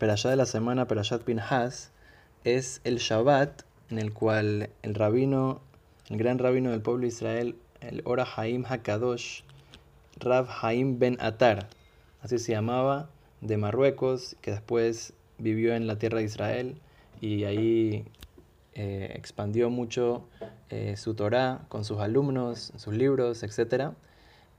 Perashá de la semana, Perashat Pinhas, es el Shabbat en el cual el rabino, el gran rabino del pueblo de Israel, el Ora Haim Hakadosh, Rav Haim Ben Atar, así se llamaba, de Marruecos, que después vivió en la tierra de Israel y ahí eh, expandió mucho eh, su Torah con sus alumnos, sus libros, etc.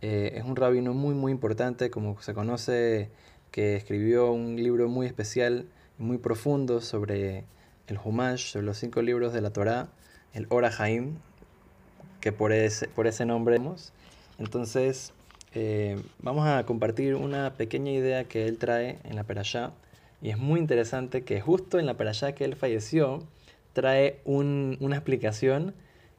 Eh, es un rabino muy, muy importante, como se conoce que escribió un libro muy especial, muy profundo sobre el Humash, sobre los cinco libros de la Torá, el Ora Haim, que por ese, por ese nombre vemos. Entonces, eh, vamos a compartir una pequeña idea que él trae en la Perashá, y es muy interesante que justo en la Perashá que él falleció, trae una explicación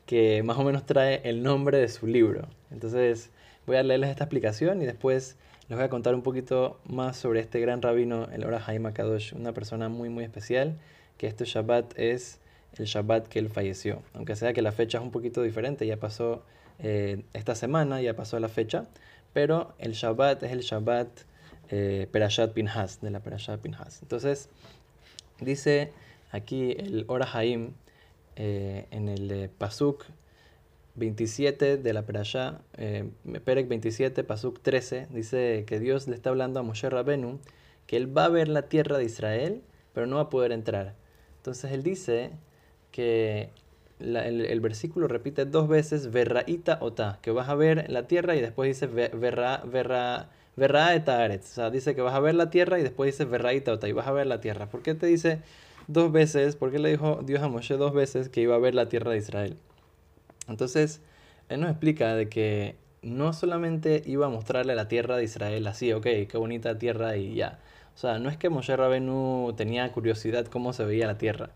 que más o menos trae el nombre de su libro. Entonces, voy a leerles esta explicación y después les voy a contar un poquito más sobre este gran rabino, el Ora Haim Akadosh, una persona muy muy especial, que este Shabbat es el Shabbat que él falleció. Aunque sea que la fecha es un poquito diferente, ya pasó eh, esta semana, ya pasó la fecha, pero el Shabbat es el Shabbat eh, Perashat Pinhas, de la Perashat Pinhas. Entonces, dice aquí el Ora Haim eh, en el eh, Pasuk 27 de la Perashá, eh, Perek 27, Pasuk 13, dice que Dios le está hablando a Moshe Rabenu que él va a ver la tierra de Israel, pero no va a poder entrar. Entonces él dice que el, versículo repite dos veces Verraita ota, que vas a ver la tierra y después dice Verra, verra, O sea, dice que vas a ver la tierra y después dice Verraita ota y vas a ver la tierra. ¿Por qué te dice dos veces? ¿Por qué le dijo Dios a Moshe dos veces que iba a ver la tierra de Israel? Entonces, él nos explica de que no solamente iba a mostrarle la tierra de Israel así, ok, qué bonita tierra y ya. O sea, no es que Moshe Rabenu tenía curiosidad cómo se veía la tierra.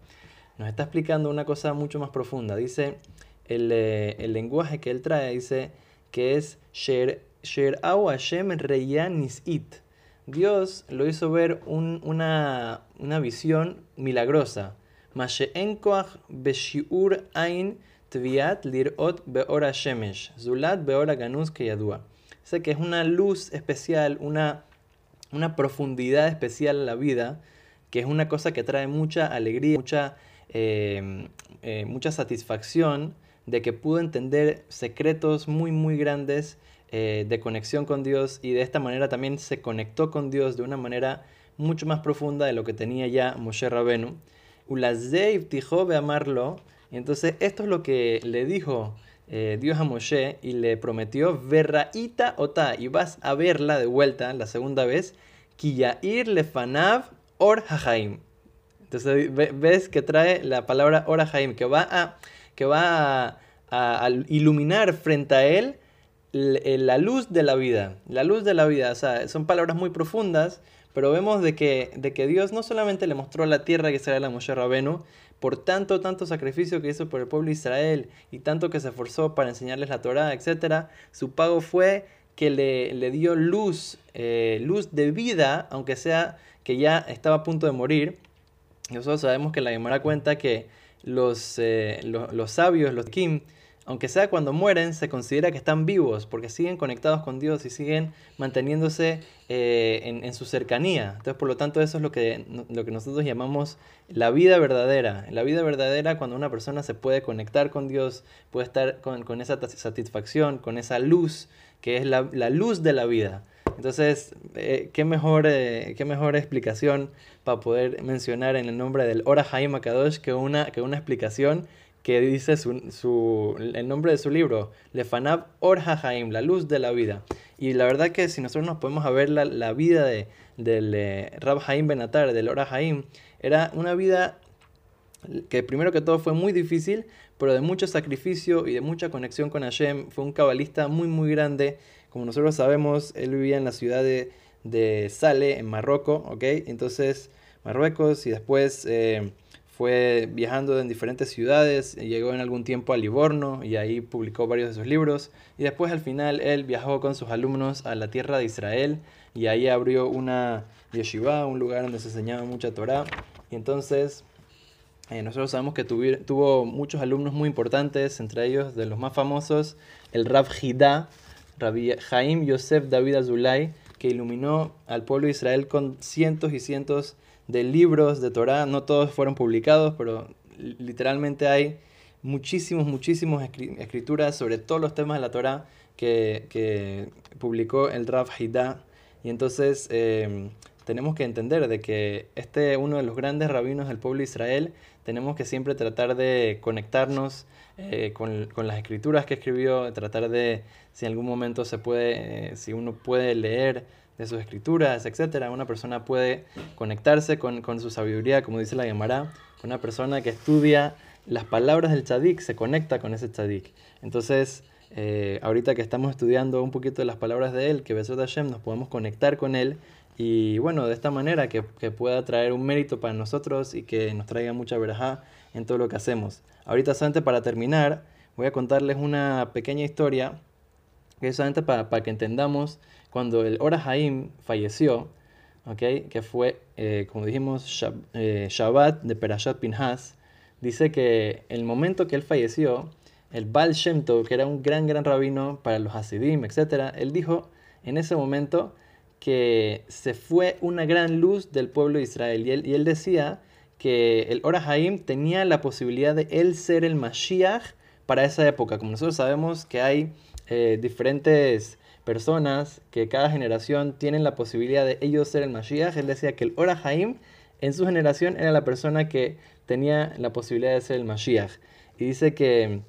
Nos está explicando una cosa mucho más profunda. Dice, el, eh, el lenguaje que él trae dice que es Sher, Hashem Nisit. Dios lo hizo ver una, una visión milagrosa. Masheenkoach Beshiur Ain Tviat lirot beora shemesh, zulat beora ganus yadua. Sé que es una luz especial, una, una profundidad especial en la vida, que es una cosa que trae mucha alegría, mucha, eh, eh, mucha satisfacción de que pudo entender secretos muy, muy grandes eh, de conexión con Dios y de esta manera también se conectó con Dios de una manera mucho más profunda de lo que tenía ya Moshe Rabenu. Ulazeiv tijo amarlo entonces esto es lo que le dijo eh, Dios a Moshe y le prometió, Verraita ota, y vas a verla de vuelta la segunda vez, Kiyair lefanav or hajaim. Entonces ves que trae la palabra or hajaim, que va a, que va a, iluminar frente a él la luz de la vida, la luz de la vida, o sea, son palabras muy profundas, pero vemos de que, de que Dios no solamente le mostró la tierra que será la Moshe Rabenu, por tanto, tanto sacrificio que hizo por el pueblo de Israel y tanto que se esforzó para enseñarles la Torah, etc., su pago fue que le, le dio luz, eh, luz de vida, aunque sea que ya estaba a punto de morir. Nosotros sabemos que la Gemara cuenta que los, eh, los, los, sabios, los Kim, aunque sea cuando mueren, se considera que están vivos, porque siguen conectados con Dios y siguen manteniéndose eh, en, su cercanía. Entonces, por lo tanto, eso es lo que, lo que nosotros llamamos la vida verdadera. La vida verdadera, cuando una persona se puede conectar con Dios, puede estar con, esa satisfacción, con esa luz, que es la, luz de la vida. Entonces, eh, ¿qué, mejor, eh, qué mejor explicación para poder mencionar en el nombre del Ora Haim Akadosh que una, que una explicación que dice su, el nombre de su libro, Lefanab Or la luz de la vida. Y la verdad que si nosotros nos podemos a ver la, la vida de, del eh, Rab Haim Benatar, del Or era una vida que primero que todo fue muy difícil, pero de mucho sacrificio y de mucha conexión con Hashem. Fue un cabalista muy, muy grande. Como nosotros sabemos, él vivía en la ciudad de, de Sale, en Marruecos, ¿ok? Entonces, Marruecos y después... Eh, fue viajando en diferentes ciudades, llegó en algún tiempo a Livorno y ahí publicó varios de sus libros. Y después al final él viajó con sus alumnos a la tierra de Israel y ahí abrió una yeshiva, un lugar donde se enseñaba mucha Torah. Y entonces eh, nosotros sabemos que tuvo muchos alumnos muy importantes, entre ellos de los más famosos, el Rav Hida, Rabbi Jaim Yosef David Azulay, que iluminó al pueblo de Israel con cientos y cientos libros de Torah, no todos fueron publicados, pero literalmente hay muchísimos, muchísimos escrituras sobre todos los temas de la Torah que, publicó el Rav Hida. Y entonces em, tenemos que entender de que este uno de los grandes rabinos del pueblo de Israel, tenemos que siempre tratar de conectarnos eh, con, las escrituras que escribió, tratar de, si en algún momento se puede, eh, si uno puede leer de sus escrituras, etcétera, una persona puede conectarse con, su sabiduría, como dice la Gemara, una persona que estudia las palabras del tzadik se conecta con ese tzadik. Entonces, eh, ahorita que estamos estudiando un poquito de las palabras de él, que Besot Hashem, nos podemos conectar con él y bueno, de esta manera que, pueda traer un mérito para nosotros y que nos traiga mucha verajá en todo lo que hacemos. Ahorita solamente para terminar, voy a contarles una pequeña historia que es solamente para, para que entendamos cuando el Ora Haim falleció, ¿okay? que fue, eh, como dijimos, eh, Shabbat de Perashat Pinhas, dice que el momento que él falleció, el Baal Shem Tov, que era un gran, gran rabino para los Hasidim, etc., él dijo en ese momento que se fue una gran luz del pueblo de Israel. Y él, y él decía que el Ora Haim tenía la posibilidad de él ser el Mashiach para esa época. Como nosotros sabemos que hay eh, diferentes personas que cada generación tienen la posibilidad de ellos ser el Mashiach, él decía que el Ora Haim en su generación era la persona que tenía la posibilidad de ser el Mashiach. Y dice que,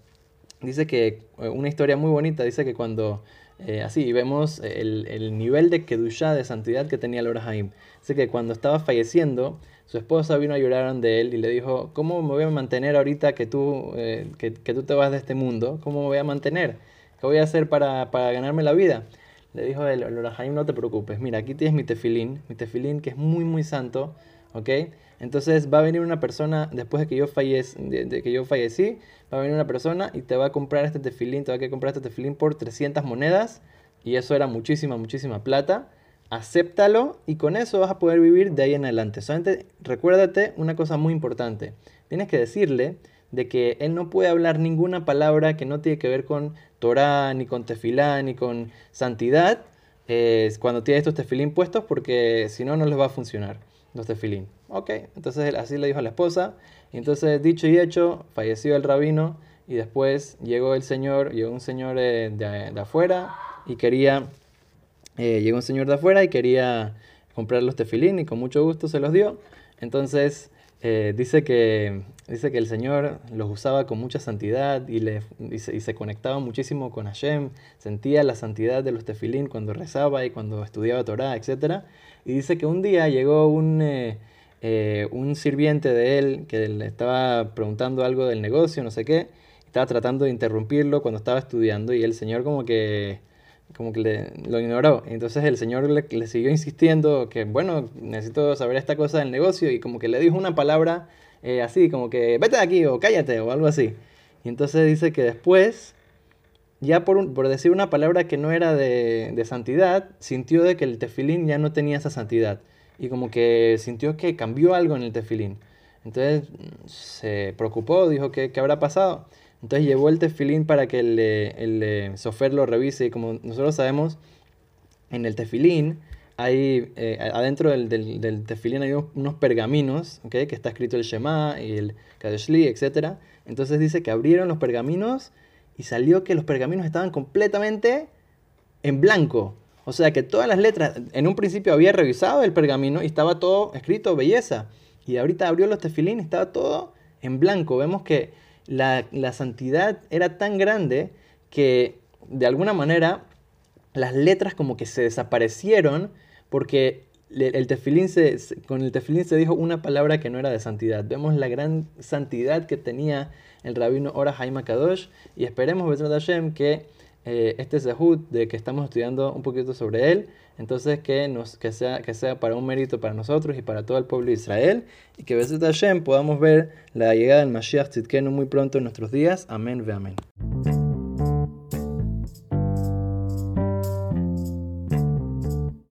dice que eh, una historia muy bonita, dice que cuando eh, así vemos el, el, nivel de Kedushá, de santidad que tenía el Haim. Dice que cuando estaba falleciendo, su esposa vino a llorar de él y le dijo, ¿cómo me voy a mantener ahorita que tú, eh, que, que, tú te vas de este mundo? ¿Cómo me voy a mantener? ¿Qué voy a hacer para, para ganarme la vida? Le dijo él, Jaime, no te preocupes, mira, aquí tienes mi tefilín, mi tefilín que es muy, muy santo, ¿ok? Entonces va a venir una persona, después de que yo, de, que yo fallecí, va a venir una persona y te va a comprar este tefilín, te va a comprar este tefilín por 300 monedas, y eso era muchísima, muchísima plata. Acéptalo y con eso vas a poder vivir de ahí en adelante. Solamente recuérdate una cosa muy importante. Tienes que decirle de que él no puede hablar ninguna palabra que no tiene que ver con Torah, ni con tefilá, ni con santidad, eh, cuando tiene estos tefilín puestos, porque si no, no les va a funcionar los tefilín. Ok, entonces así le dijo a la esposa, entonces dicho y hecho, falleció el rabino, y después llegó el señor, llegó un señor eh, de, afuera, y quería, eh, llegó un señor de afuera y quería comprar los tefilín, y con mucho gusto se los dio. Entonces, eh, dice, que, dice que el Señor los usaba con mucha santidad y, le, y, se, conectaba muchísimo con Hashem, sentía la santidad de los tefilín cuando rezaba y cuando estudiaba Torah, etc. Y dice que un día llegó un, eh, eh, un sirviente de él que le estaba preguntando algo del negocio, no sé qué, estaba tratando de interrumpirlo cuando estaba estudiando y el Señor como que como que le, lo ignoró. Entonces el señor le, siguió insistiendo que, bueno, necesito saber esta cosa del negocio y como que le dijo una palabra eh, así, como que vete de aquí o cállate o algo así. Y entonces dice que después, ya por, por decir una palabra que no era de, de, santidad, sintió de que el tefilín ya no tenía esa santidad. Y como que sintió que cambió algo en el tefilín. Entonces se preocupó, dijo, que ¿qué habrá pasado? Entonces llevó el tefilín para que el, el, sofer lo revise y como nosotros sabemos, en el tefilín hay, eh, adentro del, del, tefilín hay unos pergaminos, ¿okay? que está escrito el Shema y el Kadeshli, etc. Entonces dice que abrieron los pergaminos y salió que los pergaminos estaban completamente en blanco. O sea que todas las letras, en un principio había revisado el pergamino y estaba todo escrito belleza. Y ahorita abrió los tefilín y estaba todo en blanco. Vemos que la, santidad era tan grande que de alguna manera las letras como que se desaparecieron porque el se, con el tefilín se dijo una palabra que no era de santidad. Vemos la gran santidad que tenía el rabino Ora Haim Kadosh y esperemos, Besrat Hashem, que eh, este Zehut de que estamos estudiando un poquito sobre él, entonces que, nos, que, sea, que sea para un mérito para nosotros y para todo el pueblo de Israel y que Besrat Hashem podamos ver la llegada del Mashiach Tzidkenu muy pronto en nuestros días. Amén ve amén.